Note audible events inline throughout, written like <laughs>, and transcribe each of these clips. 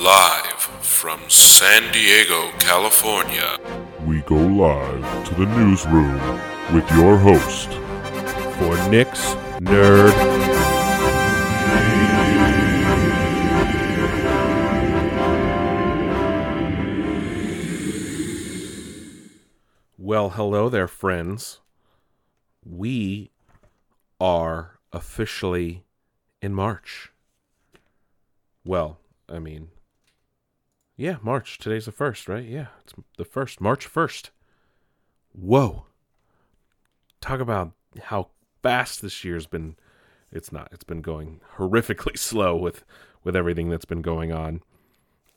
Live from San Diego, California. We go live to the newsroom with your host, for Nick's Nerd. Well, hello there, friends. We are officially in March. Well, I mean, yeah, March. Today's the first, right? Yeah, it's the first, March 1st. Whoa. Talk about how fast this year's been. It's not. It's been going horrifically <laughs> slow with with everything that's been going on.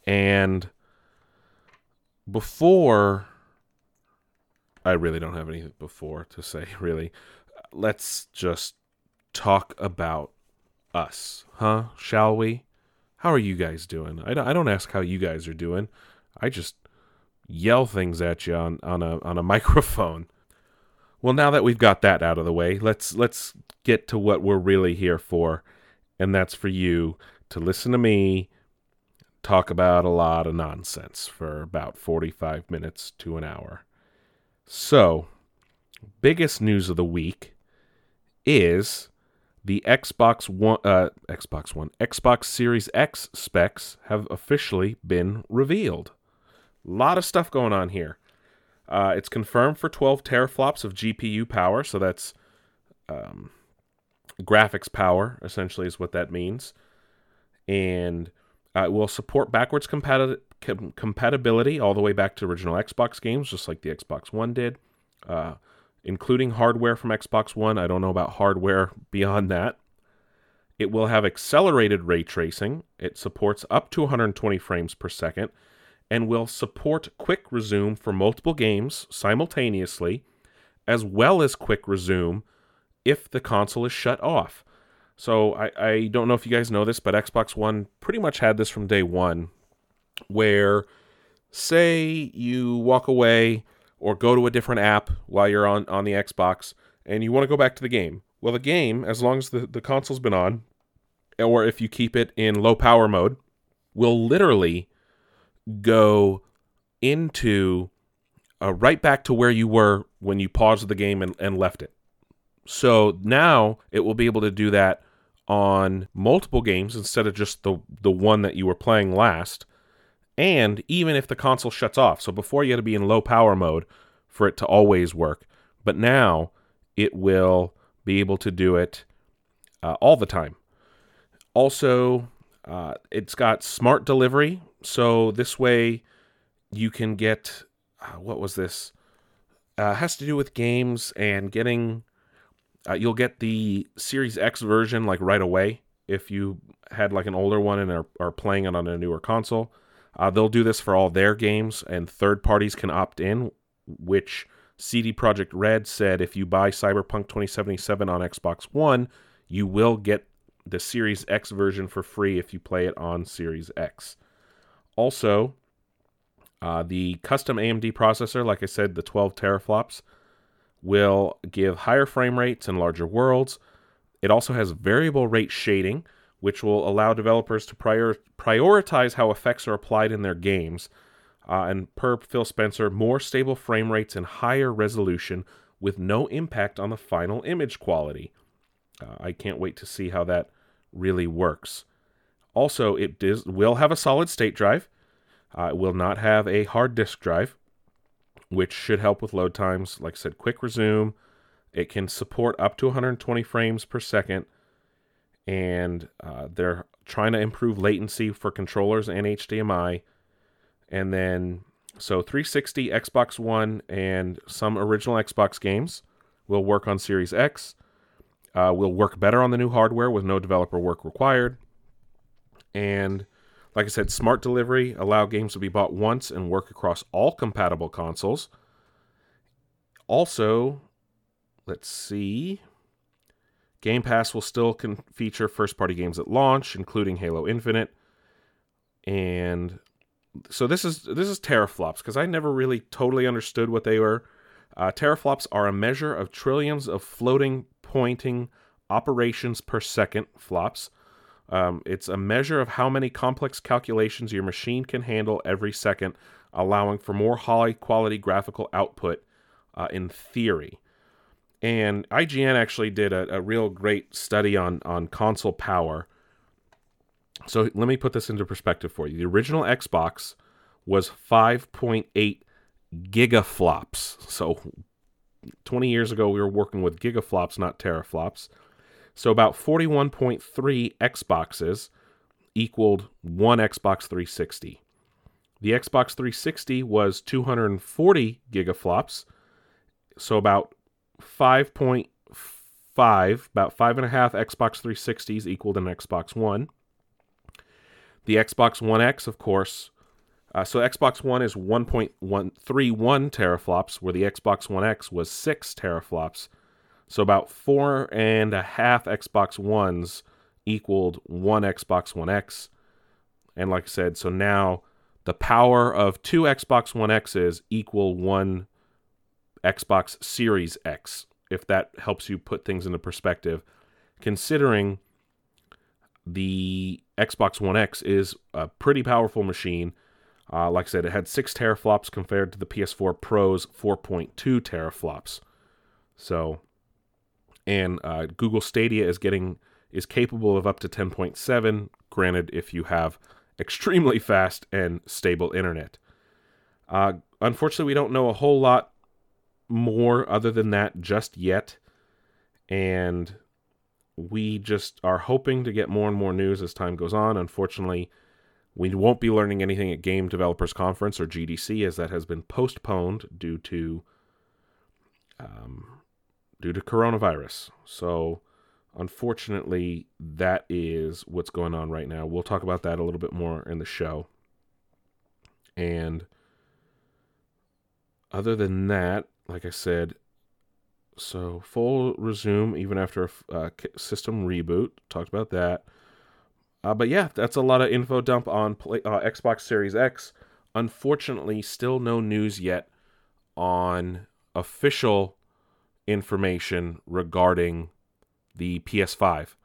And before I really don't have anything before to say, <laughs> really. Let's just talk about us, huh? Shall we? How are you guys doing? I don't, I don't ask how you guys are doing. I just yell things at you on, on a on a <laughs> microphone. Well, now that we've got that out of the way, let's let's get to what we're really here for, and that's for you to listen to me talk about a lot of nonsense for about 45 minutes to an hour. So, biggest news of the week is the Xbox One, uh, Xbox One, Xbox Series X specs have officially been revealed. A lot of stuff going on here. Uh, it's confirmed for 12 teraflops of GPU power, so that's um, graphics power, essentially, is what that means. And uh, it will support backwards compati- com- compatibility all the way back to original Xbox games, just like the Xbox One did. Uh, including hardware from Xbox One. I don't know about hardware <laughs> beyond that. It will have accelerated ray tracing. It supports up to 120 frames per second and will support quick resume for multiple games simultaneously, as well as quick resume if the console is shut off. So I, I don't know if you guys know this, but Xbox One pretty much had this from day one, where say you walk away or go to a different app while you're on, on the Xbox and you want to go back to the game. Well, the game, as long as the, the console's been on, or if you keep it in low power mode, will literally go into uh, right back to where you were when you paused the game and, and left it. So now it will be able to do that on multiple games instead of just the the one that you were playing last and even if the console shuts off. So before you had to be in low power mode for it to always work, but now it will be able to do it uh, all the time. Also, uh, it's got smart delivery, so this way you can get uh, what was this? Uh, has to do with games and getting. Uh, you'll get the Series X version like right away if you had like an older one and are, are playing it on a newer console. Uh, they'll do this for all their games, and third parties can opt in, which CD Projekt Red said if you buy Cyberpunk 2077 on Xbox One, you will get the Series X version for free if you play it on Series X. Also, uh, the custom AMD processor, like I said, the 12 teraflops, will give higher frame rates and larger worlds. It also has variable rate shading, which will allow developers to prior- prioritize how effects are applied in their games. Uh, and per Phil Spencer, more stable frame rates and higher resolution with no impact on the final image quality. Uh, I can't wait to see how that really works. Also, it does, will have a solid state drive. Uh, it will not have a hard disk drive, which should help with load times. Like I said, quick resume. It can support up to 120 frames per second and uh, they're trying to improve latency for controllers and HDMI. And then, so 360, Xbox One, and some original Xbox games will work on Series X. Uh, will work better on the new hardware with no developer work required. And like I said, smart delivery allow games to be bought once and work across all compatible consoles. Also, let's see. Game Pass will still feature first party games at launch, including Halo Infinite. And so this is this is teraflops because I never really totally understood what they were. Uh, teraflops are a measure of trillions of floating pointing operations per second flops. Um, it's a measure of how many complex calculations your machine can handle every second, allowing for more high quality graphical output uh, in theory. And IGN actually did a, a real great study on, on console power. So let me put this into perspective for you. The original Xbox was 5.8 gigaflops. So 20 years ago, we were working with gigaflops, not teraflops. So about 41.3 Xboxes equaled one Xbox 360. The Xbox 360 was 240 gigaflops, so about 5.5, about five and a half Xbox 360s equaled an Xbox One. The Xbox One X, of course, uh, so Xbox One is 1.131 teraflops, where the Xbox One X was 6 teraflops. So about four and a half Xbox Ones equaled one Xbox One X. And like I said, so now the power of two Xbox One X's equal one Xbox Series X, if that helps you put things into perspective, considering the Xbox One X is a pretty powerful machine. Uh, like I said, it had six teraflops compared to the PS4 Pro's 4.2 teraflops. So, and uh, Google Stadia is getting is capable of up to 10.7. Granted, if you have extremely <laughs> fast and stable internet. Uh, unfortunately, we don't know a whole lot more other than that just yet, and we just are hoping to get more and more news as time goes on. Unfortunately, we won't be learning anything at Game Developers Conference or GDC as that has been postponed due to um, due to coronavirus. So, unfortunately, that is what's going on right now. We'll talk about that a little bit more in the show. And other than that, like I said, so full resume even after a uh, system reboot. Talked about that. Uh, but yeah, that's a lot of info dump on play, uh, Xbox Series X. Unfortunately, still no news yet on official information regarding the PS5.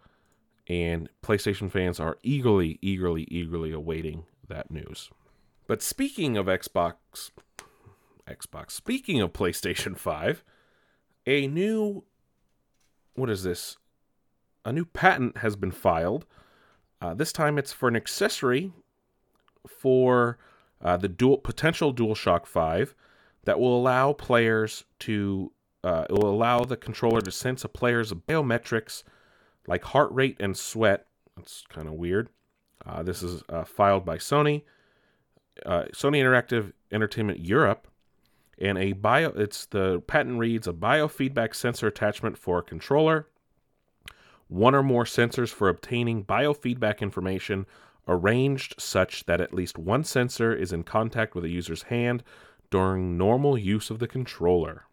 And PlayStation fans are eagerly, eagerly, eagerly awaiting that news. But speaking of Xbox, Xbox, speaking of PlayStation <laughs> 5, a new, what is this? A new patent has been filed uh, this time it's for an accessory for uh, the dual potential DualShock 5 that will allow players to uh, it will allow the controller to sense a player's biometrics like heart rate and sweat. That's kind of weird. Uh, this is uh, filed by Sony, uh, Sony Interactive Entertainment Europe, and a bio. It's the patent reads a biofeedback sensor attachment for a controller one or more sensors for obtaining biofeedback information arranged such that at least one sensor is in contact with a user's hand during normal use of the controller.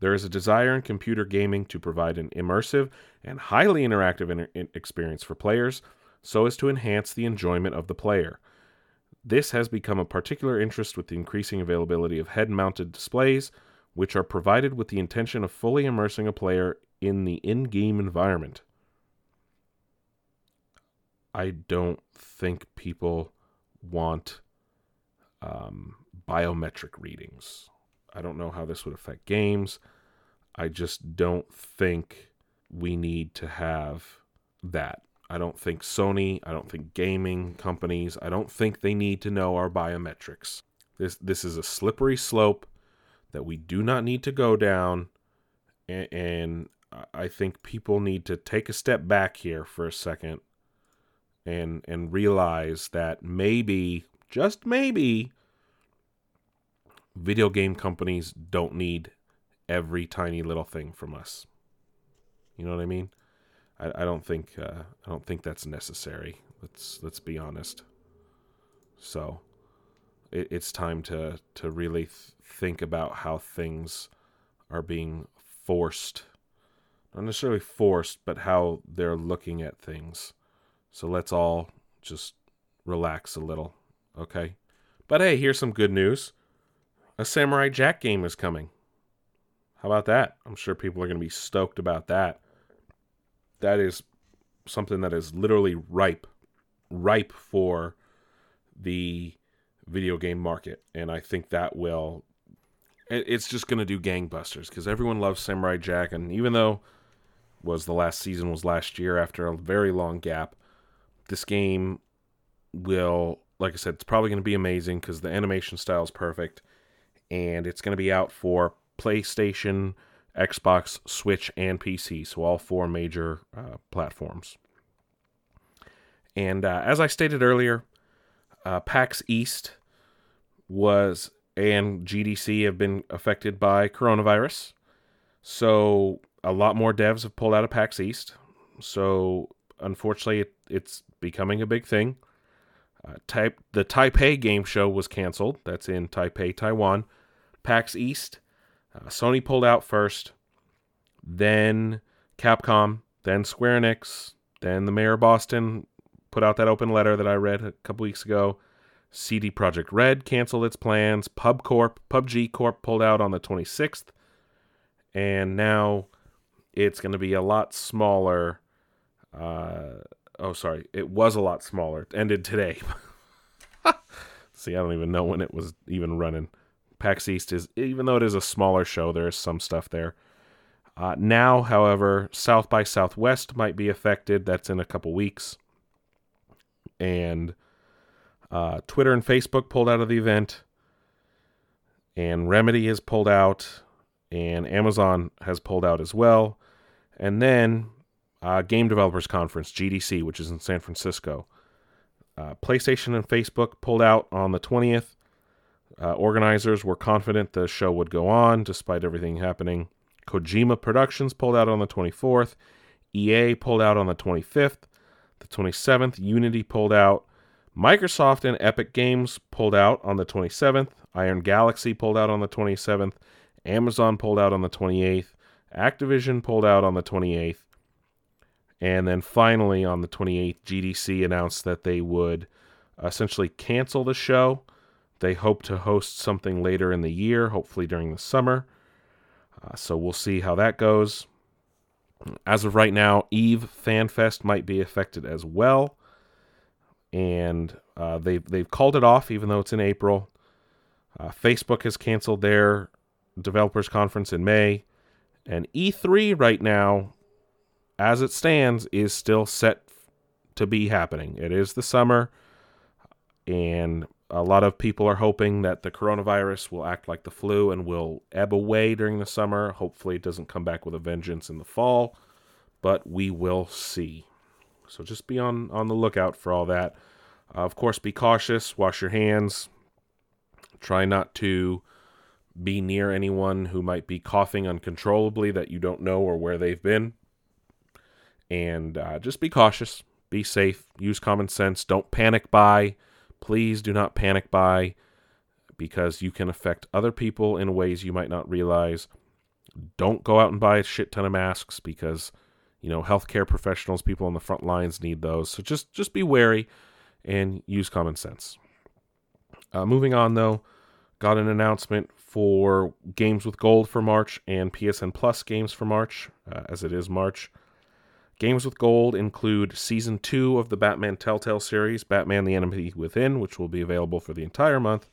There is a desire in computer gaming to provide an immersive and highly interactive inter- experience for players so as to enhance the enjoyment of the player. This has become a particular interest with the increasing availability of head mounted displays, which are provided with the intention of fully immersing a player in the in game environment. I don't think people want um, biometric readings. I don't know how this would affect games. I just don't think we need to have that. I don't think Sony, I don't think gaming companies, I don't think they need to know our biometrics. This this is a slippery slope that we do not need to go down and, and I think people need to take a step back here for a second and and realize that maybe just maybe video game companies don't need every tiny little thing from us. You know what I mean? I, I don't think uh, I don't think that's necessary. Let's let's be honest. So it, it's time to to really th- think about how things are being forced not necessarily forced, but how they're looking at things. So let's all just relax a little, okay? But hey, here's some good news. A Samurai Jack game is coming. How about that? I'm sure people are going to be stoked about that. That is something that is literally ripe, ripe for the video game market, and I think that will, it's just going to do gangbusters because everyone loves Samurai Jack, and even though was the last season was last year after a very long gap, this game will, like I said, it's probably going to be amazing because the animation style is perfect, and it's going to be out for PlayStation, Xbox, Switch, and PC, so all four major uh, platforms. And uh, as I stated earlier, uh, PAX East was and GDC have been affected by coronavirus. So a lot more devs have pulled out of PAX East. So unfortunately, it, it's becoming a big thing. Uh, type the Taipei game show was canceled. That's in Taipei, Taiwan. PAX East, uh, Sony pulled out first, then Capcom, then Square Enix, then the mayor of Boston put out that open letter that I read a couple weeks ago. CD Projekt Red canceled its plans. PubCorp, PUBG Corp pulled out on the 26th, and now it's going to be a lot smaller. Uh, oh, sorry, it was a lot smaller. It ended today. <laughs> See, I don't even know when it was even running. PAX East is, even though it is a smaller show, there is some stuff there. Uh, now, however, South by Southwest might be affected. That's in a couple weeks. And uh, Twitter and Facebook pulled out of the event. And Remedy has pulled out. And Amazon has pulled out as well. And then uh, Game Developers Conference, GDC, which is in San Francisco. Uh, PlayStation and Facebook pulled out on the 20th. Uh, organizers were confident the show would go on despite everything happening. Kojima Productions pulled out on the 24th. EA pulled out on the 25th. The 27th, Unity pulled out. Microsoft and Epic Games pulled out on the 27th. Iron Galaxy pulled out on the 27th. Amazon pulled out on the 28th. Activision pulled out on the 28th. And then finally, on the 28th, GDC announced that they would essentially cancel the show. They hope to host something later in the year, hopefully during the summer. Uh, so we'll see how that goes. As of right now, Eve FanFest might be affected as well, and uh, they've they've called it off, even though it's in April. Uh, Facebook has canceled their developers conference in May, and E3 right now, as it stands, is still set to be happening. It is the summer, and a lot of people are hoping that the coronavirus will act like the flu and will ebb away during the summer. Hopefully, it doesn't come back with a vengeance in the fall, but we will see. So just be on, on the lookout for all that. Uh, of course, be cautious, wash your hands, try not to be near anyone who might be coughing uncontrollably that you don't know or where they've been. And uh, just be cautious, be safe, use common sense, don't panic buy please do not panic buy because you can affect other people in ways you might not realize. Don't go out and buy a shit ton of masks because you know healthcare professionals, people on the front lines need those. So just just be wary and use common sense. Uh, moving on though, got an announcement for Games with Gold for March and PSN Plus games for March, uh, as it is March. Games with Gold include Season 2 of the Batman Telltale series, Batman the Enemy Within, which will be available for the entire month.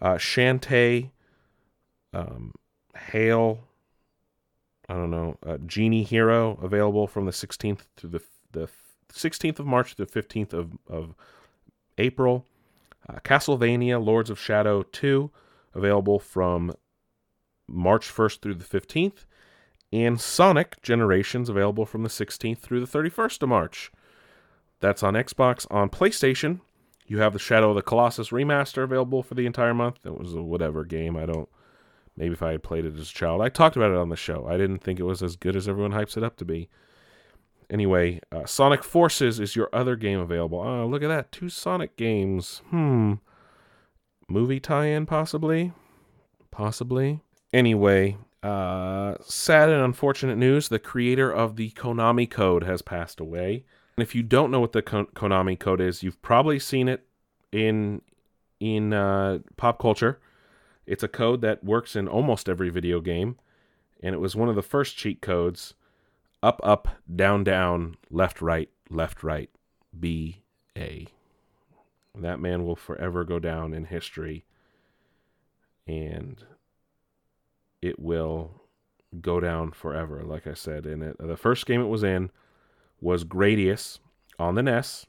Uh, Shantae, um, Hail, I don't know, uh, Genie Hero, available from the 16th to the, the 16th of March to the 15th of, of April. Uh, Castlevania Lords of Shadow 2, available from March 1st through the 15th and Sonic Generations available from the 16th through the 31st of March. That's on Xbox. On PlayStation, you have the Shadow of the Colossus remaster available for the entire month. It was a whatever game. I don't. Maybe if I had played it as a child, I talked about it on the show. I didn't think it was as good as everyone hypes it up to be. Anyway, uh, Sonic Forces is your other game available. Oh, look at that. Two Sonic games. Hmm. Movie tie in, possibly? Possibly. Anyway, uh, sad and unfortunate news the creator of the Konami code has passed away. And if you don't know what the Kon- Konami code is, you've probably seen it in in uh, pop culture. It's a code that works in almost every video game, and it was one of the first cheat codes up, up, down, down, left, right, left, right, B, A. That man will forever go down in history. And it will go down forever, like I said. in it, the first game it was in was Gradius on the NES.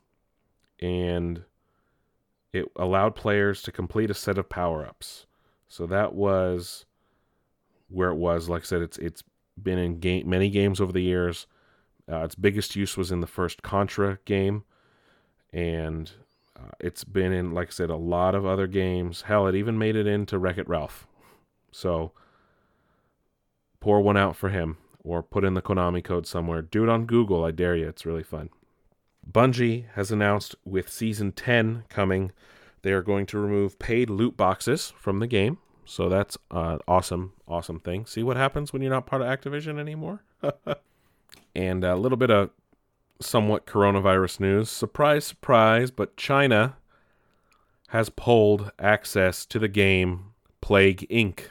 And it allowed players to complete a set of power ups. So that was where it was. Like I said, it's it's been in game, many games over the years. Uh, its biggest use was in the first Contra game, and uh, it's been in, like I said, a lot of other games. Hell, it even made it into Wreck It Ralph. So pour one out for him, or put in the Konami code somewhere. Do it on Google. I dare you. It's really fun. Bungie has announced with Season 10 coming, they are going to remove paid loot boxes from the game. So that's an awesome, awesome thing. See what happens when you're not part of Activision anymore? <laughs> and a little bit of somewhat coronavirus news. Surprise, surprise, but China has pulled access to the game Plague Inc.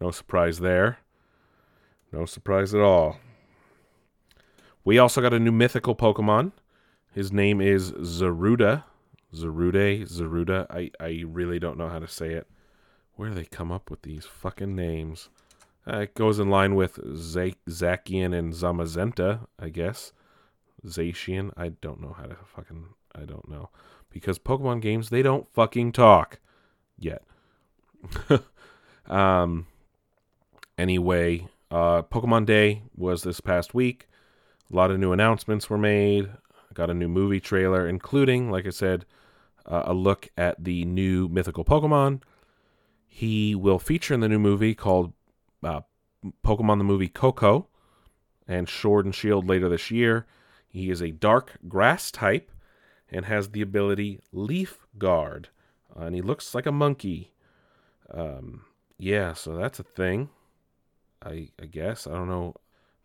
No surprise there. No surprise at all. We also got a new mythical Pokemon. His name is Zaruda. Zarude, Zaruda. I, I really don't know how to say it. Where do they come up with these fucking names? Uh, it goes in line with Z- Zacian and Zamazenta, I guess. Zacian. I don't know how to fucking. I don't know. Because Pokemon games, they don't fucking talk. Yet. <laughs> um. Anyway, uh, Pokemon Day was this past week. A lot of new announcements were made. I got a new movie trailer, including, like I said, uh, a look at the new mythical Pokemon. He will feature in the new movie called uh, Pokemon the Movie Coco and Sword and Shield later this year. He is a dark grass type and has the ability Leaf Guard. Uh, and he looks like a monkey. Um, yeah, so that's a thing. I I guess I don't know.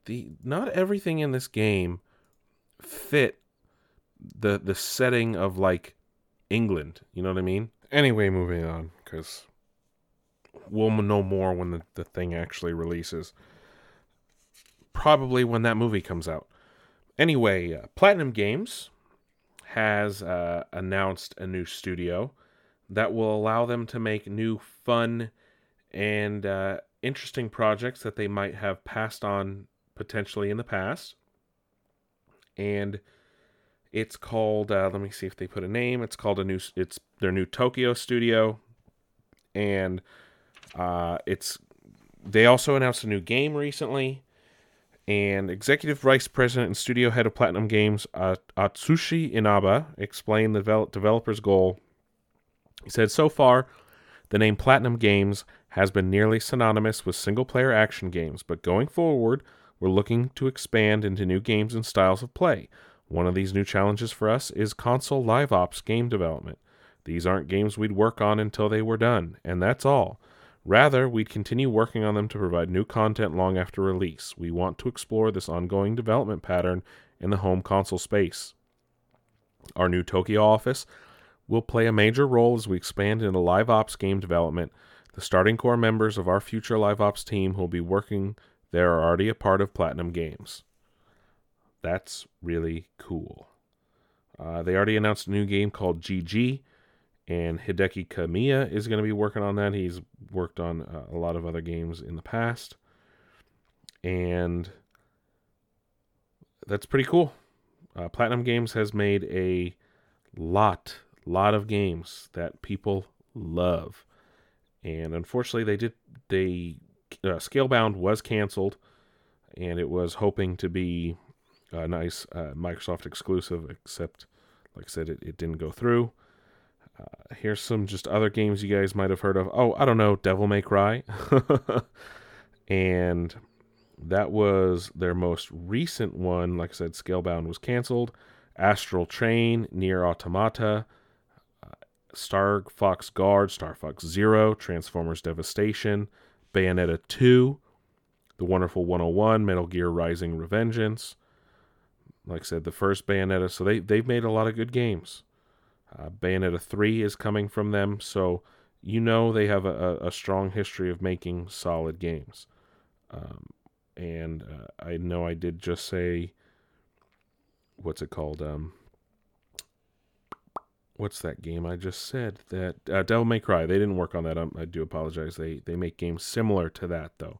The not everything in this game fit the the setting of like England. You know what I mean? Anyway, moving on because we'll know more when the, the thing actually releases. Probably when that movie comes out. Anyway, uh, Platinum Games has uh, announced a new studio that will allow them to make new fun and uh, interesting projects that they might have passed on potentially in the past. And it's called. Uh, let me see if they put a name. It's called a new. It's their new Tokyo studio, and uh, it's. They also announced a new game recently, and executive vice president and studio head of Platinum Games, uh, Atsushi Inaba, explained the develop- developer's goal. He said, "So far, the name Platinum Games has been nearly synonymous with single-player action games, but going forward." We're looking to expand into new games and styles of play. One of these new challenges for us is console live ops game development. These aren't games we'd work on until they were done, and that's all. Rather, we'd continue working on them to provide new content long after release. We want to explore this ongoing development pattern in the home console space. Our new Tokyo office will play a major role as we expand into live ops game development. The starting core members of our future live ops team who will be working there are already a part of Platinum Games. That's really cool. Uh, they already announced a new game called GG, and Hideki Kamiya is going to be working on that. He's worked on uh, a lot of other games in the past, and that's pretty cool. Uh, Platinum Games has made a lot, lot of games that people love, and unfortunately, they did they uh, Scalebound was canceled, and it was hoping to be a nice uh, Microsoft exclusive, except, like I said, it, it didn't go through. Uh, here's some just other games you guys might have heard of. Oh, I don't know, Devil May Cry. <laughs> and that was their most recent one. Like I said, Scalebound was canceled. Astral Chain, NieR Automata, Star Fox Guard, Star Fox Zero, Transformers Devastation, Bayonetta 2, The Wonderful 101, Metal Gear Rising Revengeance. Like I said, the first Bayonetta. So they, they've made a lot of good games. Uh, Bayonetta 3 is coming from them. So you know they have a, a strong history of making solid games. Um, and uh, I know I did just say, what's it called? Um, what's that game I just said? That uh, Devil May Cry. They didn't work on that. Um, I do apologize. They they make games similar to that though,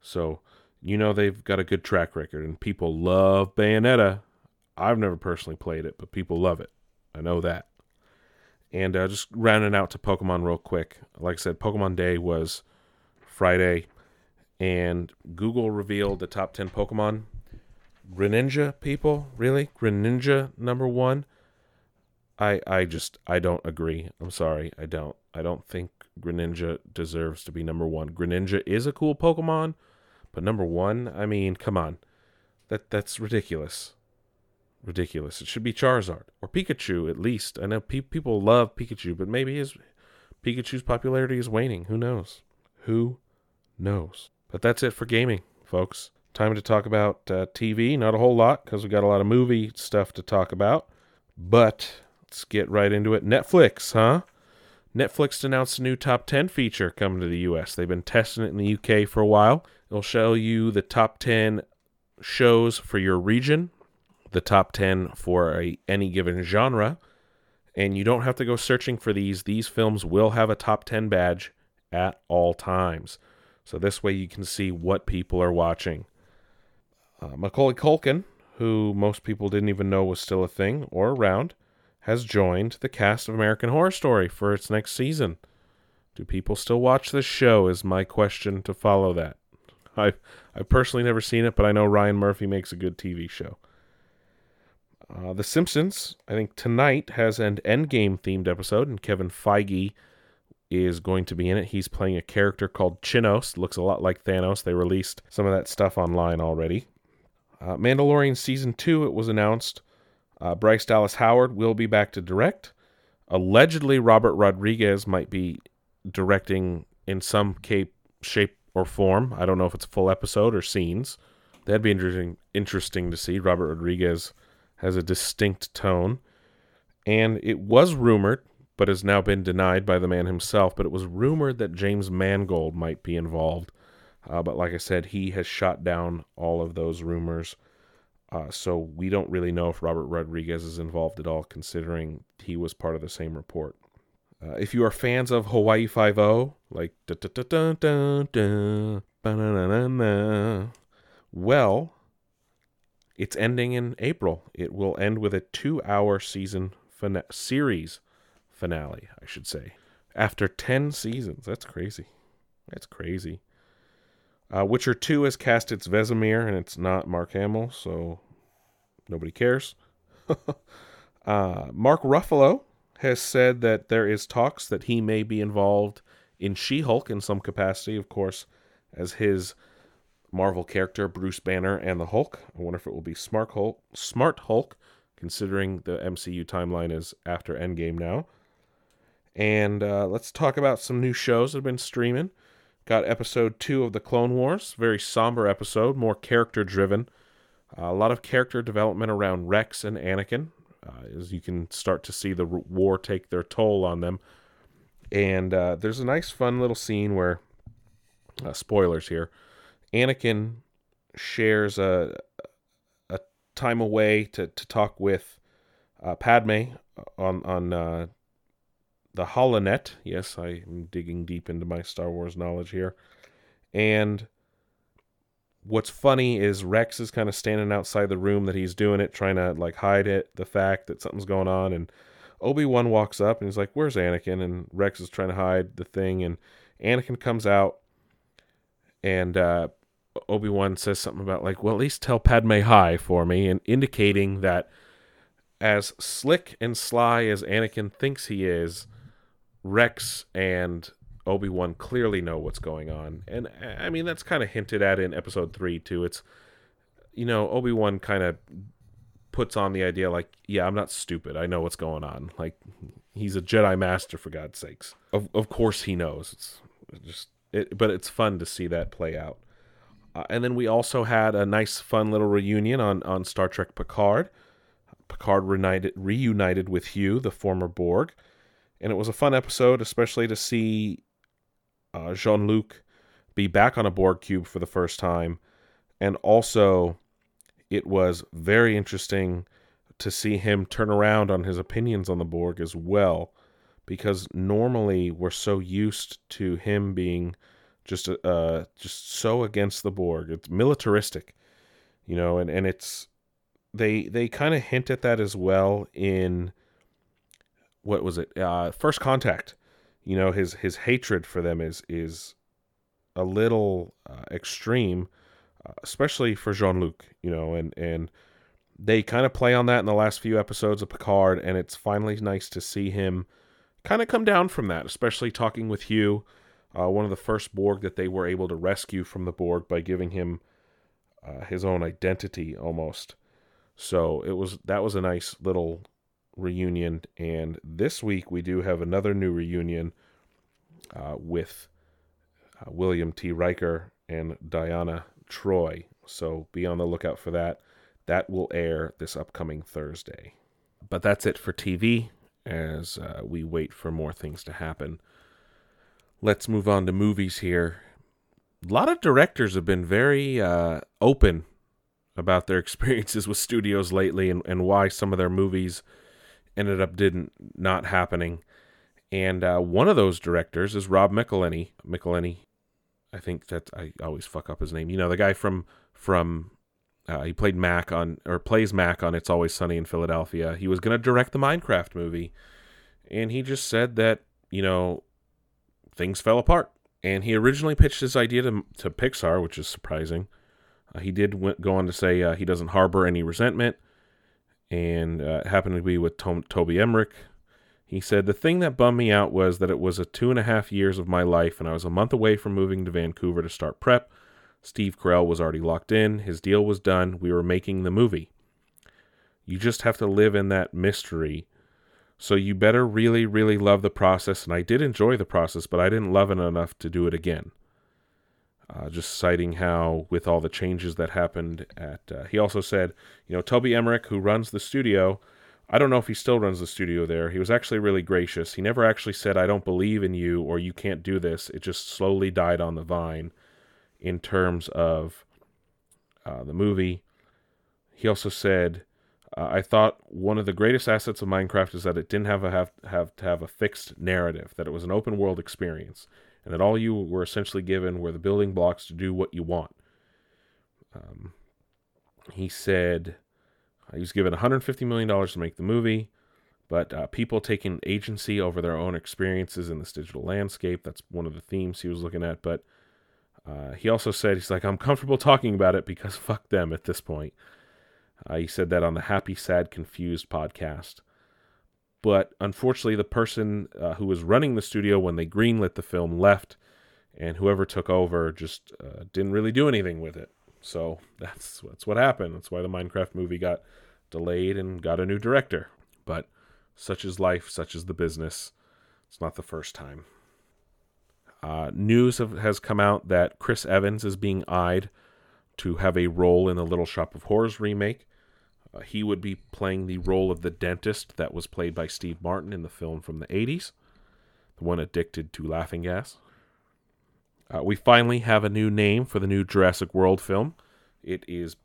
so you know they've got a good track record, and people love Bayonetta. I've never personally played it, but people love it. I know that. And uh, just rounding out to Pokemon real quick. Like I said, Pokemon Day was Friday, and Google revealed the top 10 Pokemon. Greninja, people? Really? Greninja number one? I I just I don't agree. I'm sorry, I don't. I don't think Greninja deserves to be number one. Greninja is a cool Pokemon, but number one, I mean, come on, that that's ridiculous, ridiculous. It should be Charizard or Pikachu at least. I know pe- people love Pikachu, but maybe his Pikachu's popularity is waning. Who knows? Who knows? But that's it for gaming, folks. Time to talk about uh, TV. Not a whole lot because we got a lot of movie stuff to talk about, but let's get right into it. Netflix, huh? Netflix announced a new top 10 feature coming to the US. They've been testing it in the UK for a while. It'll show you the top 10 shows for your region, the top 10 for a, any given genre, and you don't have to go searching for these. These films will have a top 10 badge at all times. So this way you can see what people are watching. Uh, Macaulay Culkin, who most people didn't even know was still a thing or around, has joined the cast of American Horror Story for its next season. Do people still watch this show? Is my question to follow that. I've, I've personally never seen it, but I know Ryan Murphy makes a good TV show. Uh, the Simpsons, I think tonight, has an Endgame themed episode, and Kevin Feige is going to be in it. He's playing a character called Chinos. Looks a lot like Thanos. They released some of that stuff online already. Uh, Mandalorian Season 2, it was announced, uh, Bryce Dallas Howard will be back to direct. Allegedly, Robert Rodriguez might be directing in some cape, shape or form. I don't know if it's a full episode or scenes. That'd be interesting. Interesting to see. Robert Rodriguez has a distinct tone, and it was rumored, but has now been denied by the man himself. But it was rumored that James Mangold might be involved. Uh, but like I said, he has shot down all of those rumors. Uh, so we don't really know if Robert Rodriguez is involved at all, considering he was part of the same report. Uh, if you are fans of Hawaii Five O, like da da da da da well, it's ending in April. It will end with a two-hour season fina- series finale, I should say, after ten seasons. That's crazy. That's crazy. Uh, Witcher 2 has cast its Vesemir, and it's not Mark Hamill, so nobody cares. <laughs> uh, Mark Ruffalo has said that there is talks that he may be involved in She-Hulk in some capacity, of course, as his Marvel character Bruce Banner and the Hulk. I wonder if it will be Smart Hulk, Smart Hulk, considering the MCU timeline is after Endgame now. And uh, let's talk about some new shows that have been streaming. Got episode two of the Clone Wars, very somber episode, more character driven. A lot of character development around Rex and Anakin, uh, as you can start to see the war take their toll on them. And uh, there's a nice, fun little scene where, uh, spoilers here, Anakin shares a a time away to, to talk with uh, Padme on on uh, the Holonet. Yes, I am digging deep into my Star Wars knowledge here. And what's funny is Rex is kind of standing outside the room that he's doing it, trying to like hide it, the fact that something's going on. And Obi Wan walks up and he's like, "Where's Anakin?" And Rex is trying to hide the thing, and Anakin comes out, and uh, Obi Wan says something about like, "Well, at least tell Padme hi for me," and indicating that as slick and sly as Anakin thinks he is, Rex and Obi Wan clearly know what's going on, and I mean that's kind of hinted at in Episode Three too. It's you know Obi Wan kind of puts on the idea like, yeah, I'm not stupid. I know what's going on. Like he's a Jedi Master for God's sakes. Of of course he knows. It's just it, but it's fun to see that play out. Uh, and then we also had a nice, fun little reunion on on Star Trek Picard. Picard reunited reunited with Hugh, the former Borg and it was a fun episode, especially to see uh, Jean Luc be back on a Borg cube for the first time, And also, it was very interesting to see him turn around on his opinions on the Borg as well, because normally we're so used to him being just uh just so against the Borg. It's militaristic, you know, and and it's they they kind of hint at that as well in what was it? Uh, First Contact. You know, his his hatred for them is is a little uh, extreme, uh, especially for Jean Luc. You know, and and they kind of play on that in the last few episodes of Picard, and it's finally nice to see him kind of come down from that, especially talking with Hugh, uh, one of the first Borg that they were able to rescue from the Borg by giving him uh, his own identity almost. So it was that was a nice little reunion, and this week we do have another new reunion uh, with uh, William T. Riker and Deanna Troi. So be on the lookout for that. That will air this upcoming Thursday. But that's it for TV as uh, we wait for more things to happen. Let's move on to movies here. A lot of directors have been very uh, open about their <laughs> experiences with studios lately and, and why some of their movies ended up didn't not happening. And uh, one of those directors is Rob McElhenney. McElhenney, I think that I always fuck up his name. You know, the guy from from uh, he played Mac on or plays Mac on It's Always Sunny in Philadelphia. He was going to direct the Minecraft movie, and he just said that you know things fell apart. And he originally pitched his idea to to Pixar, which is surprising. Uh, he did w- go on to say uh, he doesn't harbor any resentment, and uh, happened to be with Tom- Toby Emmerich. He said the thing that bummed me out was that it was a two and a half years of my life, and I was a month away from moving to Vancouver to start prep Steve Carell was already locked in, his deal was done, we were making the movie. You just have to live in that mystery. So you better really, really love the process. And I did enjoy the process, but I didn't love it enough to do it again. Uh, just citing how, with all the changes that happened at, uh, he also said, you know, Toby Emmerich, who runs the studio, I don't know if he still runs the studio there. He was actually really gracious. He never actually said, I don't believe in you or you can't do this. It just slowly died on the vine in terms of uh, the movie. He also said, uh, "I thought one of the greatest assets of Minecraft is that it didn't have a have have to have a fixed narrative. That it was an open world experience, and that all you were essentially given were the building blocks to do what you want." Um, he said he was given 150 million dollars to make the movie but uh, people taking agency over their own experiences in this digital landscape that's one of the themes he was looking at but uh, he also said, he's like, I'm comfortable talking about it because <laughs> fuck them at this point. Uh, he said that on the Happy, Sad, Confused podcast. But unfortunately, the person uh, who was running the studio when they greenlit the film left, and whoever took over just uh, didn't really do anything with it. So that's that's what happened. That's why the Minecraft movie got delayed and got a new director. But such is life, such is the business. It's not the first time. Uh, news have, has come out that Chris Evans is being eyed to have a role in the Little Shop of Horrors remake. Uh, he would be playing the role of the dentist that was played by Steve Martin in the film from the 80s, the one addicted to laughing gas. Uh, we finally have a new name for the new Jurassic World film. It is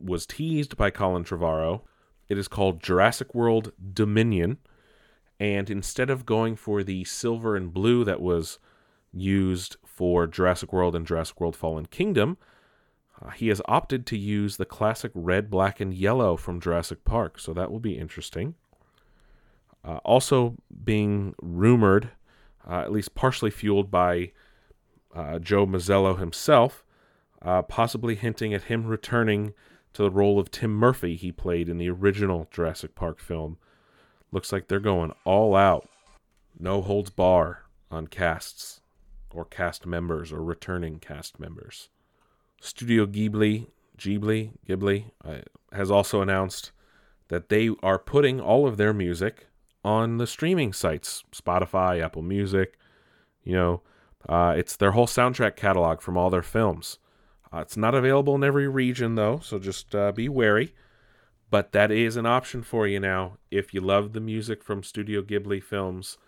was teased by Colin Trevorrow. It is called Jurassic World Dominion, and instead of going for the silver and blue that was used for Jurassic World and Jurassic World Fallen Kingdom, uh, he has opted to use the classic red, black, and yellow from Jurassic Park, so that will be interesting. Uh, also, being rumored, uh, at least partially fueled by uh, Joe Mazzello himself, uh, possibly hinting at him returning to the role of Tim Murphy he played in the original Jurassic Park film. Looks like they're going all out, no holds bar on casts or cast members or returning cast members. Studio Ghibli, Ghibli, Ghibli uh, has also announced that they are putting all of their music on the streaming sites, Spotify, Apple Music. You know, uh, it's their whole soundtrack catalog from all their films. Uh, it's not available in every region though, so just uh, be wary. But that is an option for you now. If you love the music from Studio Ghibli films,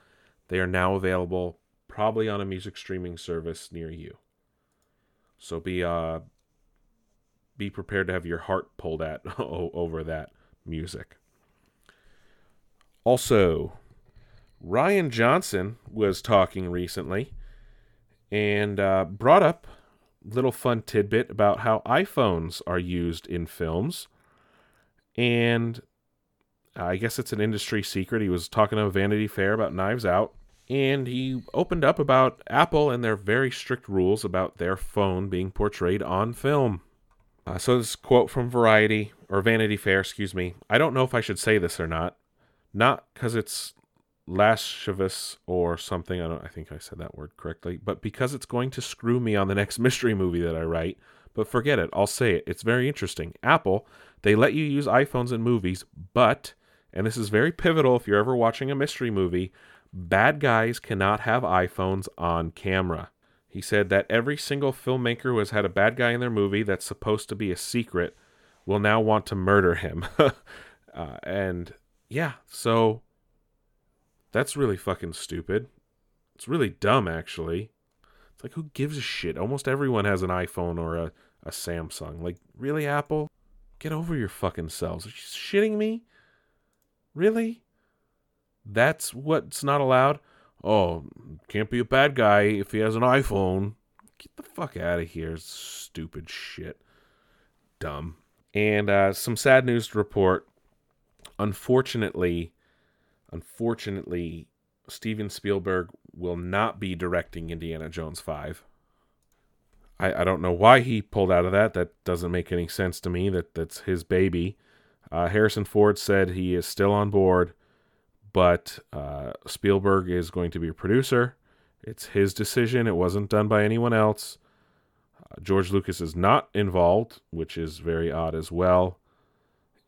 they are now available probably on a music streaming service near you. So be uh be prepared to have your heart pulled at <laughs> over that music. Also, Rian Johnson was talking recently and uh, brought up little fun tidbit about how iPhones are used in films. And I guess it's an industry secret. He was talking to Vanity Fair about Knives Out, and he opened up about Apple and their very strict rules about their phone being portrayed on film. Uh, so this quote from Variety or Vanity Fair, excuse me. I don't know if I should say this or not. Not because it's lascivious or something. I don't. I think I said that word correctly, but because it's going to screw me on the next <laughs> mystery movie that I write. But forget it. I'll say it. It's very interesting. Apple, they let you use iPhones in movies, but and this is very pivotal if you're ever watching a mystery movie, bad guys cannot have iPhones on camera. He said that every single filmmaker who has had a bad guy in their movie that's supposed to be a secret will now want to murder him. <laughs> uh, and yeah, so that's really fucking stupid. It's really dumb, actually. It's like, who gives a shit? Almost everyone has an iPhone or a, a Samsung. Like, really, Apple? Get over your fucking selves. Are you shitting me? Really? That's what's not allowed? Oh, can't be a bad guy if he has an iPhone. Get the fuck out of here. Stupid shit. Dumb. And uh, some sad news to report. Unfortunately, unfortunately, Steven Spielberg will not be directing Indiana Jones 5. I, I don't know why he pulled out of that. That doesn't make any sense to me. That that's his baby. Uh, Harrison Ford said he is still on board, but uh, Spielberg is going to be a producer. It's his decision. It wasn't done by anyone else. Uh, George Lucas is not involved, which is very odd as well.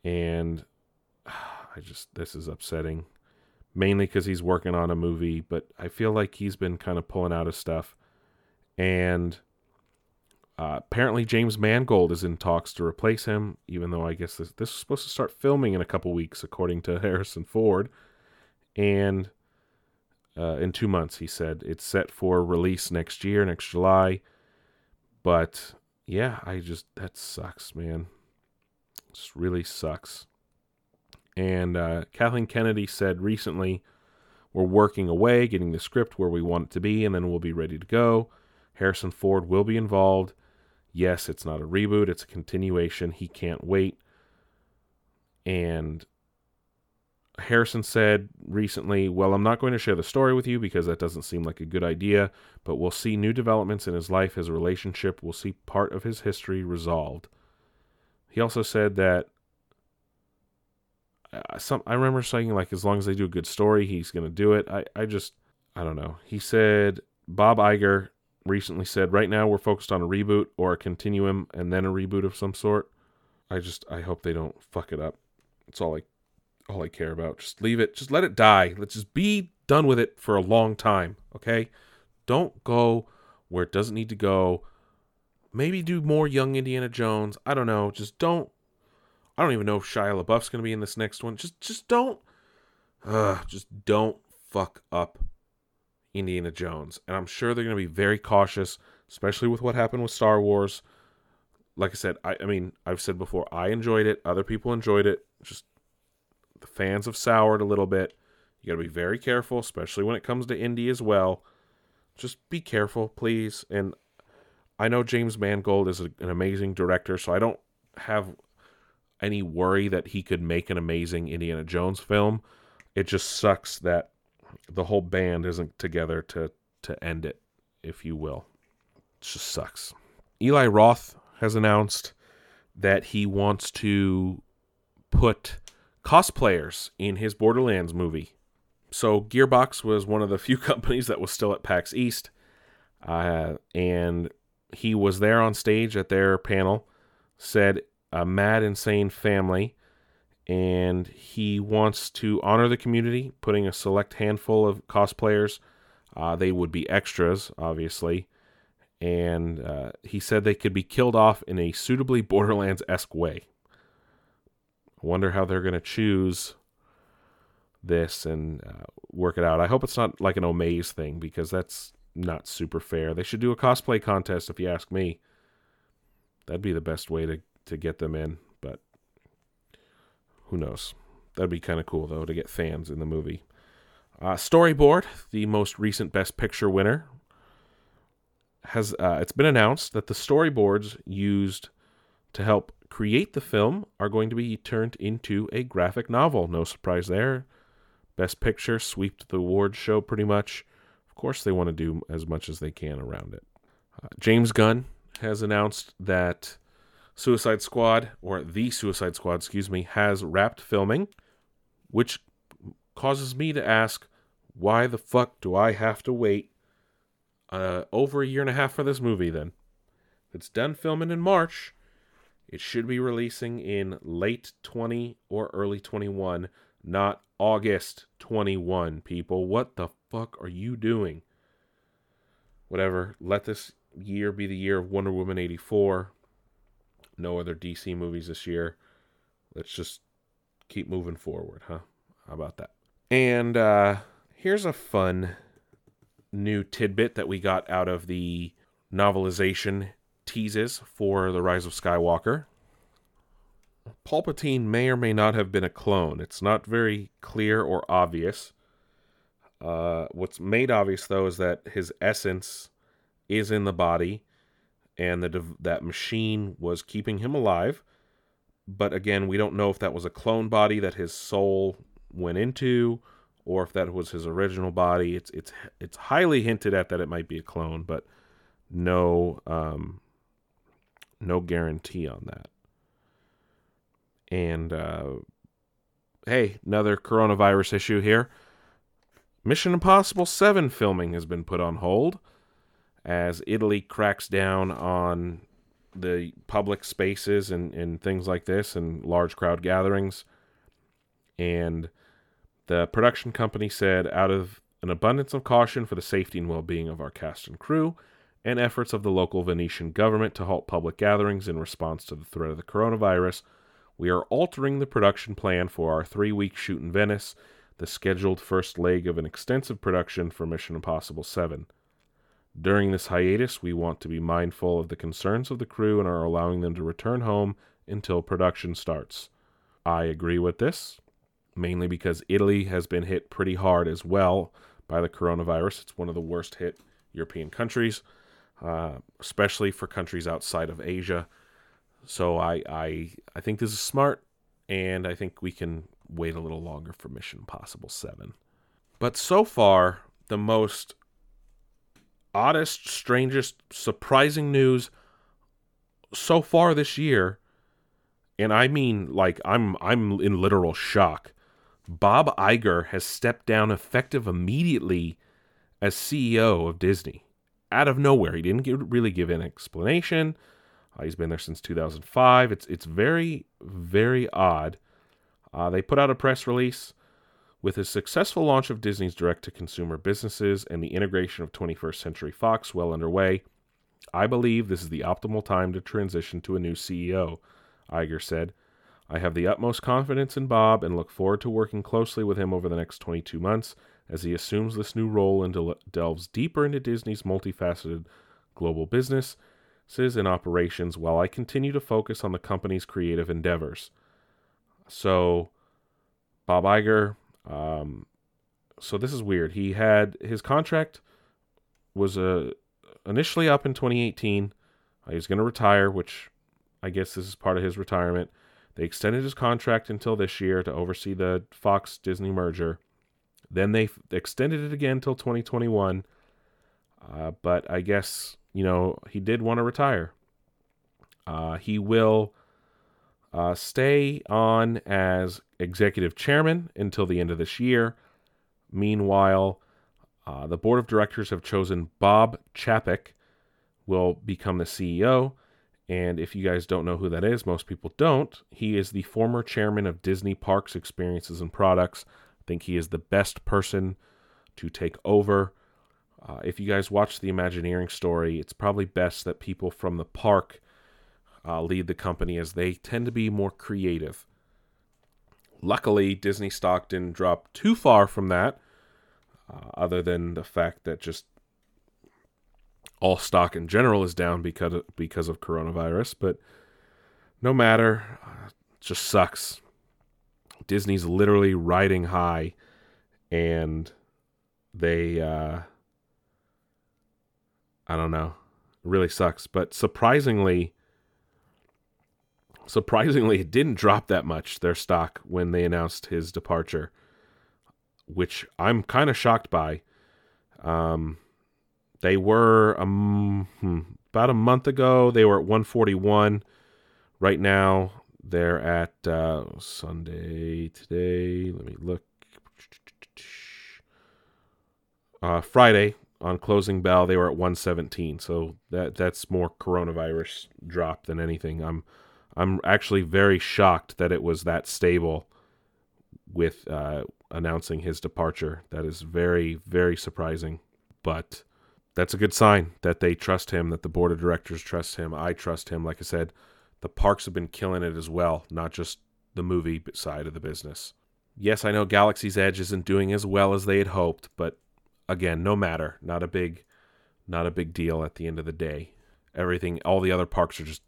And <sighs> I just, this is upsetting. Mainly because he's working on a movie, but I feel like he's been kind of pulling out of stuff. And uh, apparently, James Mangold is in talks to replace him, even though I guess this, this is supposed to start filming in a couple weeks, according to <laughs> Harrison Ford. And uh, in two months, he said it's set for release next year, next July. But yeah, I just, that sucks, man. Just really sucks. And uh, Kathleen Kennedy said recently, we're working away, getting the script where we want it to be, and then we'll be ready to go. Harrison Ford will be involved. Yes, it's not a reboot, it's a continuation. He can't wait. And Harrison said recently, Well, I'm not going to share the story with you because that doesn't seem like a good idea, but we'll see new developments in his life, his relationship. We'll see part of his history resolved. He also said that. Uh, some I remember saying like as long as they do a good story, he's gonna do it. I, I just I don't know. He said Bob Iger recently said right now we're focused on a reboot or a continuum and then a reboot of some sort. I just I hope they don't fuck it up. It's all I all I care about. Just leave it. Just let it die. Let's just be done with it for a long time, okay? Don't go where it doesn't need to go. Maybe do more young Indiana Jones. I don't know. Just don't I don't even know if Shia LaBeouf's to be in this next one. Just just don't uh just don't fuck up Indiana Jones. And I'm sure they're to be very cautious, especially with what happened with Star Wars. Like I said, I, I mean, I've said before, I enjoyed it. Other people enjoyed it. Just the fans have soured a little bit. You got to be very careful, especially when it comes to Indy as well. Just be careful, please. And I know James Mangold is a, an amazing director, so I don't have any worry that he could make an amazing Indiana Jones film. It just sucks that the whole band isn't together to to end it, if you will. It just sucks. Eli Roth has announced that he wants to put cosplayers in his Borderlands movie. So Gearbox was one of the <laughs> few companies that was still at PAX East, uh, and he was there on stage at their panel. Said a mad insane family and he wants to honor the community, putting a select handful of cosplayers. Uh, they would be extras, obviously, and uh, he said they could be killed off in a suitably <laughs> Borderlands esque way. Wonder how they're going to choose this and uh, work it out. I hope it's not like an Omaze thing because that's not super fair. They should do a cosplay contest, if you ask me. That'd be the best way to to get them in, but who knows? That'd be kind of cool though to get fans in the movie. Uh, storyboard, the most recent Best Picture winner, has uh, it's been announced that the storyboards used to help create the film are going to be turned into a graphic novel. No surprise there. Best Picture swept the award show pretty much. Of course, they want to do as much as they can around it. Uh, James Gunn has announced that Suicide Squad, or The Suicide Squad, excuse me, has wrapped filming, which causes me to ask, why the fuck do I have to wait uh, over a year and a half for this movie then? It's done filming in March. It should be releasing in late 20 or early 21, not August 21, people. What the fuck are you doing? Whatever. Let this year be the year of Wonder Woman 84. No other DC movies this year. Let's just keep moving forward, huh? How about that? And uh, here's a fun new tidbit that we got out of the novelization teases for The Rise of Skywalker. Palpatine may or may not have been a clone. It's not very clear or obvious. Uh, what's made obvious, though, is that his essence is in the body and that that machine was keeping him alive. But again, we don't know if that was a clone body that his soul went into or if that was his original body. It's it's it's highly hinted at that it might be a clone, but no um, no guarantee on that. And uh, hey, another coronavirus issue here. Mission Impossible 7 filming has been put on hold as Italy cracks down on the public spaces and, and things like this and large crowd gatherings. And the production company said, out of an abundance of caution for the safety and well being of our cast and crew, and efforts of the local Venetian government to halt public gatherings in response to the threat of the coronavirus, we are altering the production plan for our three week shoot in Venice, the scheduled first leg of an extensive production for Mission Impossible 7. During this hiatus, we want to be mindful of the concerns of the crew and are allowing them to return home until production starts. I agree with this mainly because Italy has been hit pretty hard as well by the coronavirus. It's one of the worst hit European countries, uh, especially for countries outside of Asia. So I, I I think this is smart, and I think we can wait a little longer for Mission Impossible Seven. But so far, the most oddest, strangest, surprising news so far this year, and I mean like I'm I'm in literal shock, Bob Iger has stepped down effective immediately as CEO of Disney. Out of nowhere. He didn't give, really give an explanation. Uh, he's been there since 2005. It's it's very very odd. Uh, they put out a press release with the successful launch of Disney's direct-to-consumer businesses and the integration of 21st Century Fox well underway. I believe this is the optimal time to transition to a new CEO, Iger said. I have the utmost confidence in Bob and look forward to working closely with him over the next 22 months as he assumes this new role and del- delves deeper into Disney's multifaceted global businesses and operations while I continue to focus on the company's creative endeavors. So, Bob Iger, um, so this is weird. He had his contract was uh, initially up in 2018. Uh, he was going to retire, which I guess this is part of his retirement. They extended his contract until this year to oversee the Fox Disney merger. Then they f- extended it again until 2021. Uh, but I guess, you know, he did want to retire. Uh, he will uh, stay on as executive chairman until the end of this year. Meanwhile, uh, the board of directors have chosen Bob Chapek will become the CEO. And if you guys don't know who that is, most people don't. He is the former chairman of Disney Parks Experiences and Products. Think he is the best person to take over. Uh, if you guys watch the Imagineering story, it's probably best that people from the park uh, lead the company as they tend to be more creative. Luckily, Disney stock didn't drop too far from that, uh, other than the fact that just all stock in general is down because of, because of coronavirus. But no matter, uh, just sucks. Disney's literally riding high, and they, uh, I don't know, it really sucks. But surprisingly, surprisingly, it didn't drop that much their stock when they announced his departure, which I'm kind of shocked by. Um, they were um, hmm, about a month ago. They were at 141. Right now, they're at uh, Sunday today. Let me look. Uh, Friday on closing bell, they were at 117. So that that's more coronavirus drop than anything. I'm I'm actually very shocked that it was that stable with uh, announcing his departure. That is very very surprising, but that's a good sign that they trust him, that the board of directors trust him. I trust him. Like I said, the parks have been killing it as well, not just the movie side of the business. Yes, I know Galaxy's Edge isn't doing as well as they had hoped, but again, no matter, not a big not a big deal at the end of the day. Everything all the other parks are just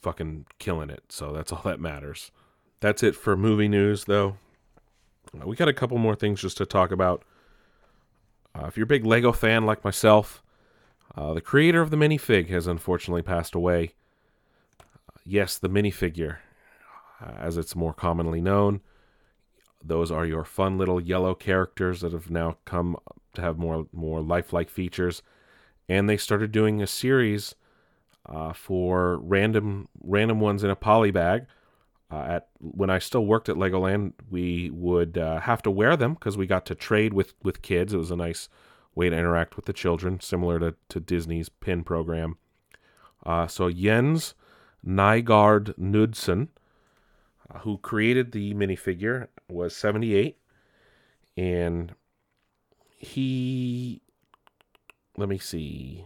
fucking killing it, so that's all that matters. That's it for movie news though. Uh, we got a couple more things just to talk about. Uh, if you're a big Lego fan like myself, uh, the creator of the minifig has unfortunately passed away. Yes, the minifigure, uh, as it's more commonly known. Those are your fun little yellow characters that have now come to have more more lifelike features, and they started doing a series uh, for random random ones in a poly bag. Uh, at when I still worked at Legoland, we would uh, have to wear them because we got to trade with with kids. It was a nice way to interact with the children, similar to, to Disney's pin program. Uh, so Jens Nygaard Knudsen, uh, who created the minifigure, was 78, and he, let me see,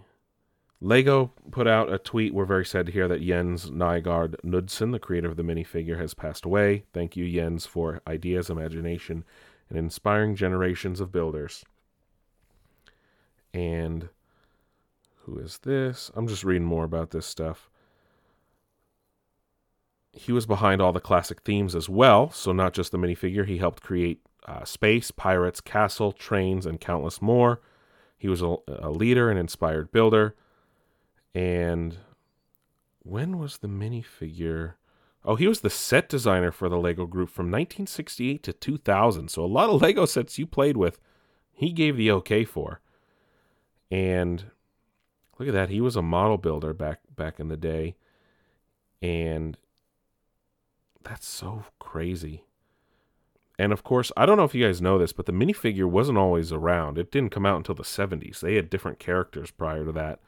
Lego put out a tweet. We're very sad to hear that Jens Nygaard Knudsen, the creator of the minifigure, has passed away. Thank you, Jens, for ideas, imagination, and inspiring generations of builders. And who is this? I'm just reading more about this stuff. He was behind all the classic themes as well, so not just the minifigure. He helped create uh, space, pirates, castle, trains, and countless more. He was a, a leader and inspired builder. And when was the minifigure? Oh, he was the set designer for the Lego group from 1968 to 2000. So a lot of Lego sets you played with, he gave the okay for. And look at that, he was a model builder back back in the day. And that's so crazy. And of course, I don't know if you guys know this, but the minifigure wasn't always around. It didn't come out until the 70s. They had different characters prior to that.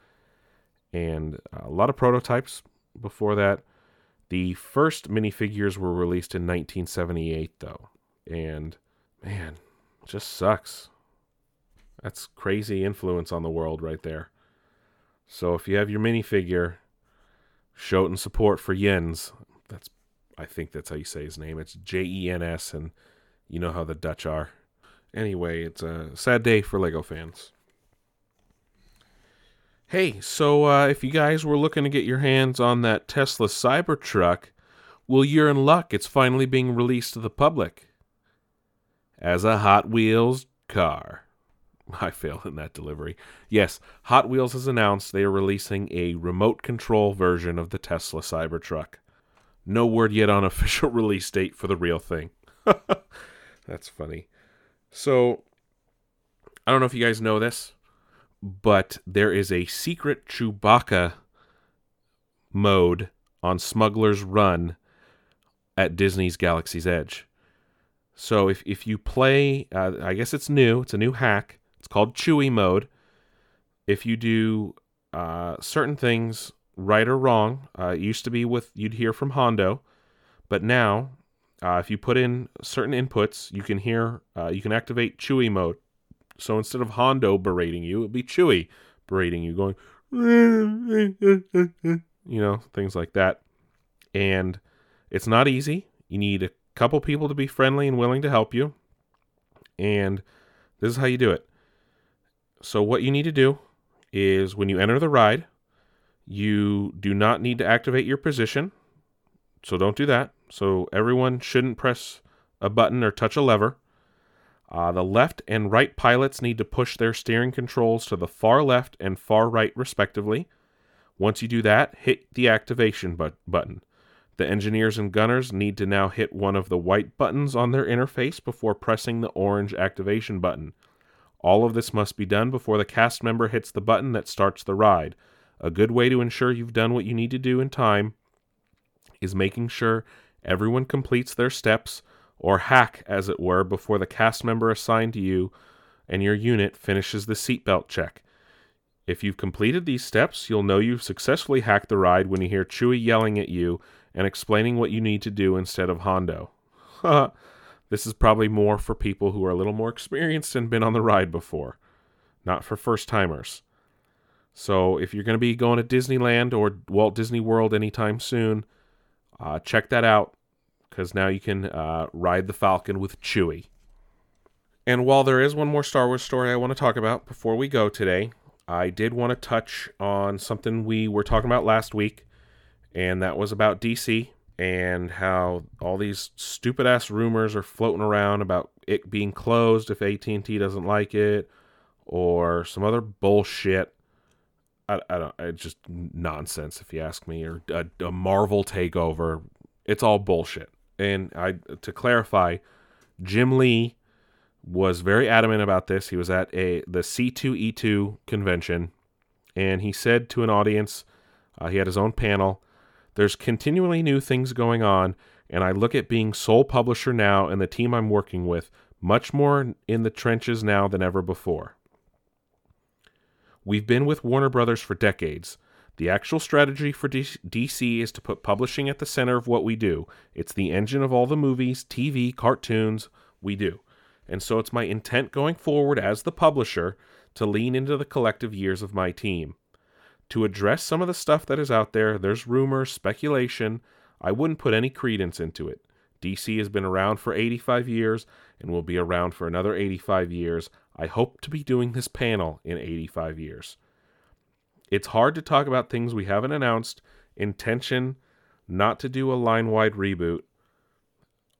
And a lot of prototypes before that. The first minifigures were released in 1978, though. And man, just sucks. That's crazy influence on the world right there. So if you have your minifigure, show it in support for Jens. I think that's how you say his name. It's J E N S and you know how the Dutch are. Anyway, it's a sad day for Lego fans. Hey, so uh, if you guys were looking to get your hands on that Tesla Cybertruck, well, you're in luck. It's finally being released to the public as a Hot Wheels car. <laughs> I failed in that delivery. Yes, Hot Wheels has announced they are releasing a remote control version of the Tesla Cybertruck. No word yet on <laughs> official release date for the real thing. <laughs> That's funny. So, I don't know if you guys know this, but there is a secret Chewbacca mode on Smuggler's Run at Disney's Galaxy's Edge. So if, if you play, uh, I guess it's new, it's a new hack. It's called Chewie mode. If you do uh, certain things right or wrong, uh, it used to be with you'd hear from Hondo, but now uh, if you put in certain inputs, you can hear uh, you can activate Chewie mode. So instead of Hondo berating you, it'd be Chewie berating you, going, <laughs> you know, things like that. And it's not easy. You need a couple people to be friendly and willing to help you. And this is how you do it. So, what you need to do is when you enter the ride, you do not need to activate your position. so don't do that. So everyone shouldn't press a button or touch a lever. Uh, the left and right pilots need to push their steering controls to the far left and far right, respectively. Once you do that, hit the activation but- button. The engineers and gunners need to now hit one of the white buttons on their interface before pressing the orange activation button. All of this must be done before the cast member hits the button that starts the ride. A good way to ensure you've done what you need to do in time is making sure everyone completes their steps or hack, as it were, before the cast member assigned to you and your unit finishes the seatbelt check. If you've completed these steps, you'll know you've successfully hacked the ride when you hear Chewie yelling at you and explaining what you need to do instead of Hondo. <laughs> this is probably more for people who are a little more experienced and been on the ride before, not for first timers. So if you're going to be going to Disneyland or Walt Disney World anytime soon, uh, check that out because now you can uh, ride the Falcon with Chewie. And while there is one more Star Wars story I want to talk about before we go today, I did want to touch on something we were talking about last week, and that was about DC and how all these stupid ass rumors are floating around about it being closed if AT&T doesn't like it or some other bullshit. I, I don't. It's just nonsense if you ask me. Or a, a Marvel takeover. It's all bullshit and I to clarify, Jim Lee was very adamant about this. He was at a the C2E2 convention, and he said to an audience, uh, he had his own panel. There's continually new things going on, and I look at being sole publisher now and the team I'm working with much more in the trenches now than ever before. We've been with Warner Brothers for decades. The actual strategy for DC is to put publishing at the center of what we do. It's the engine of all the movies, TV, cartoons we do. And so it's my intent going forward as the publisher to lean into the collective years of my team. To address some of the stuff that is out there, there's rumors, speculation. I wouldn't put any credence into it. DC has been around for 85 years and will be around for another 85 years. I hope to be doing this panel in 85 years. It's hard to talk about things we haven't announced. Intention not to do a line wide reboot.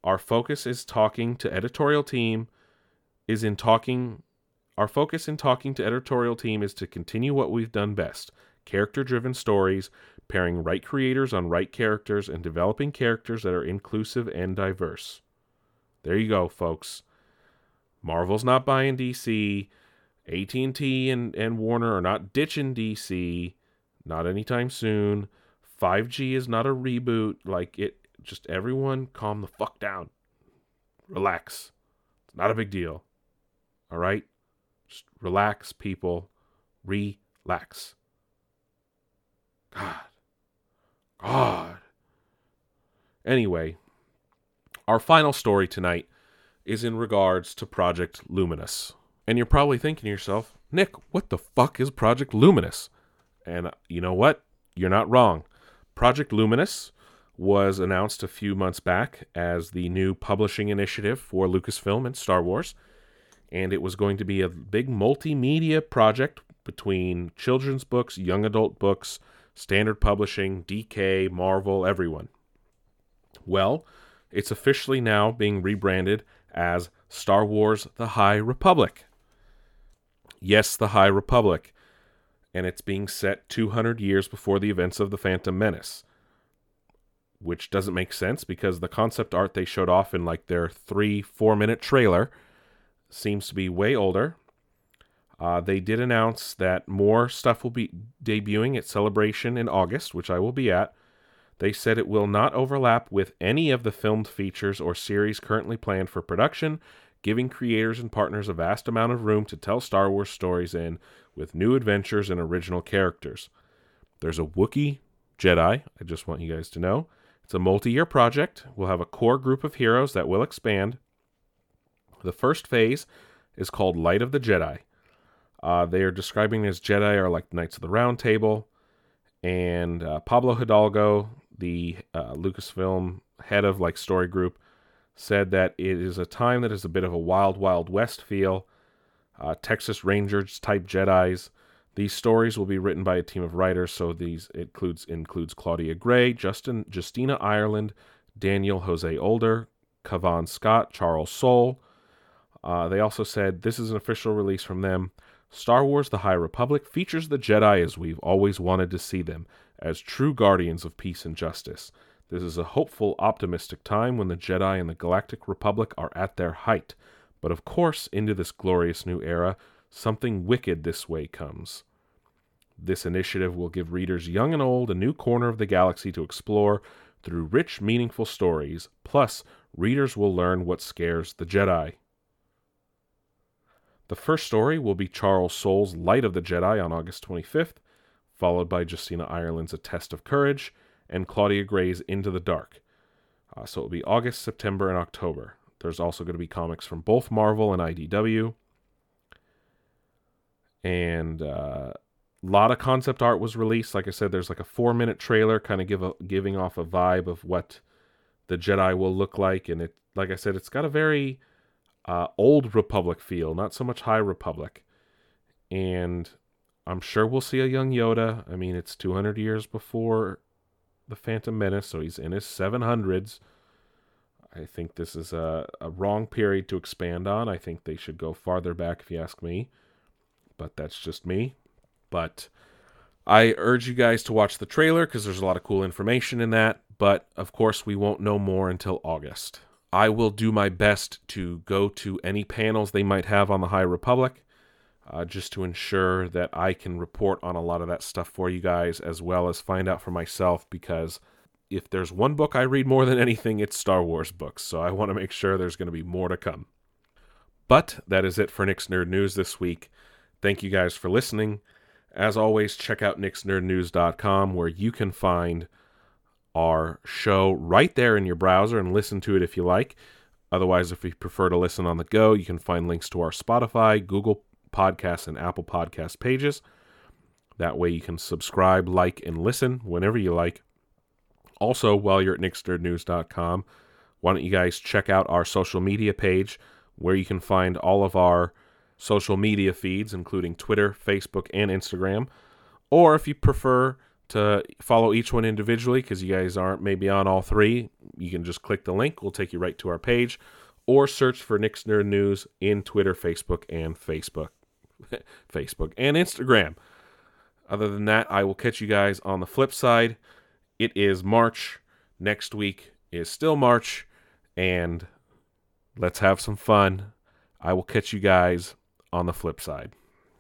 Our focus is talking to editorial team is in talking our focus in talking to editorial team is to continue what we've done best. Character driven stories, pairing right creators on right characters and developing characters that are inclusive and diverse. There you go, folks. Marvel's not buying DC. AT&T and, and Warner are not ditching DC, not anytime soon. 5G is not a reboot. Like it, just everyone calm the fuck down. Relax. It's not a big deal. All right? Just relax, people. Relax. God. God. Anyway, our final story tonight is in regards to Project Luminous. And you're probably thinking to yourself, Nick, what the fuck is Project Luminous? And uh, you know what? You're not wrong. Project Luminous was announced a few months back as the new publishing initiative for Lucasfilm and Star Wars. And it was going to be a big multimedia project between children's books, young adult books, standard publishing, DK, Marvel, everyone. Well, it's officially now being rebranded as Star Wars The High Republic. Yes, the High Republic, and it's being set 200 years before the events of the Phantom Menace. Which doesn't make sense because the concept art they showed off in like their three, four minute trailer seems to be way older. Uh, they did announce that more stuff will be debuting at Celebration in August, which I will be at. They said it will not overlap with any of the filmed features or series currently planned for production, giving creators and partners a vast amount of room to tell Star Wars stories in with new adventures and original characters. There's a Wookiee Jedi, I just want you guys to know. It's a multi year project. We'll have a core group of heroes that will expand. The first phase is called Light of the Jedi. Uh, they are describing as Jedi are like Knights of the Round Table. And uh, Pablo Hidalgo, the uh, Lucasfilm head of like story group, said that it is a time that is a bit of a wild, wild west feel. Uh, Texas Rangers type Jedi's. These stories will be written by a team of writers, so these includes includes Claudia Gray, Justin Justina Ireland, Daniel Jose Older, Cavan Scott, Charles Soule. Uh, they also said this is an official release from them. Star Wars The High Republic features the Jedi as we've always wanted to see them, as true guardians of peace and justice. This is a hopeful, optimistic time when the Jedi and the Galactic Republic are at their height. But of course, into this glorious new era, something wicked this way comes. This initiative will give readers young and old a new corner of the galaxy to explore through rich, meaningful stories. Plus, readers will learn what scares the Jedi. The first story will be Charles Soule's Light of the Jedi on August 25th, followed by Justina Ireland's A Test of Courage, and Claudia Gray's Into the Dark. Uh, so it will be August, September, and October. There's also going to be comics from both Marvel and IDW. And uh, a lot of concept art was released. Like I said, there's like a four minute trailer kind of give a, giving off a vibe of what the Jedi will look like. And it, like I said, it's got a very uh, old Republic feel, not so much High Republic. And I'm sure we'll see a young Yoda. I mean, it's 200 years before the Phantom Menace, so he's in his 700s. I think this is a, a wrong period to expand on. I think they should go farther back, if you ask me. But that's just me. But I urge you guys to watch the trailer because there's a lot of cool information in that. But of course, we won't know more until August. I will do my best to go to any panels they might have on the High Republic uh, just to ensure that I can report on a lot of that stuff for you guys as well as find out for myself because if there's one book I read more than anything, it's Star Wars books. So I want to make sure there's going to be more to come. But that is it for Nick's Nerd News this week. Thank you guys for listening. As always, check out nicksnerdnews.com where you can find our show right there in your browser and listen to it if you like. Otherwise, if you prefer to listen on the go, you can find links to our Spotify, Google Podcasts and Apple Podcast pages. That way you can subscribe, like, and listen whenever you like. Also, while you're at nicksnerdnews.com, why don't you guys check out our social media page where you can find all of our social media feeds, including Twitter, Facebook, and Instagram. Or if you prefer to follow each one individually, because you guys aren't maybe on all three, you can just click the link. We'll take you right to our page. Or search for Nick's Nerd News in Twitter, Facebook, and Facebook. <laughs> Facebook, and Instagram. Other than that, I will catch you guys on the flip side. It is March. Next week is still March. And let's have some fun. I will catch you guys on the flip side.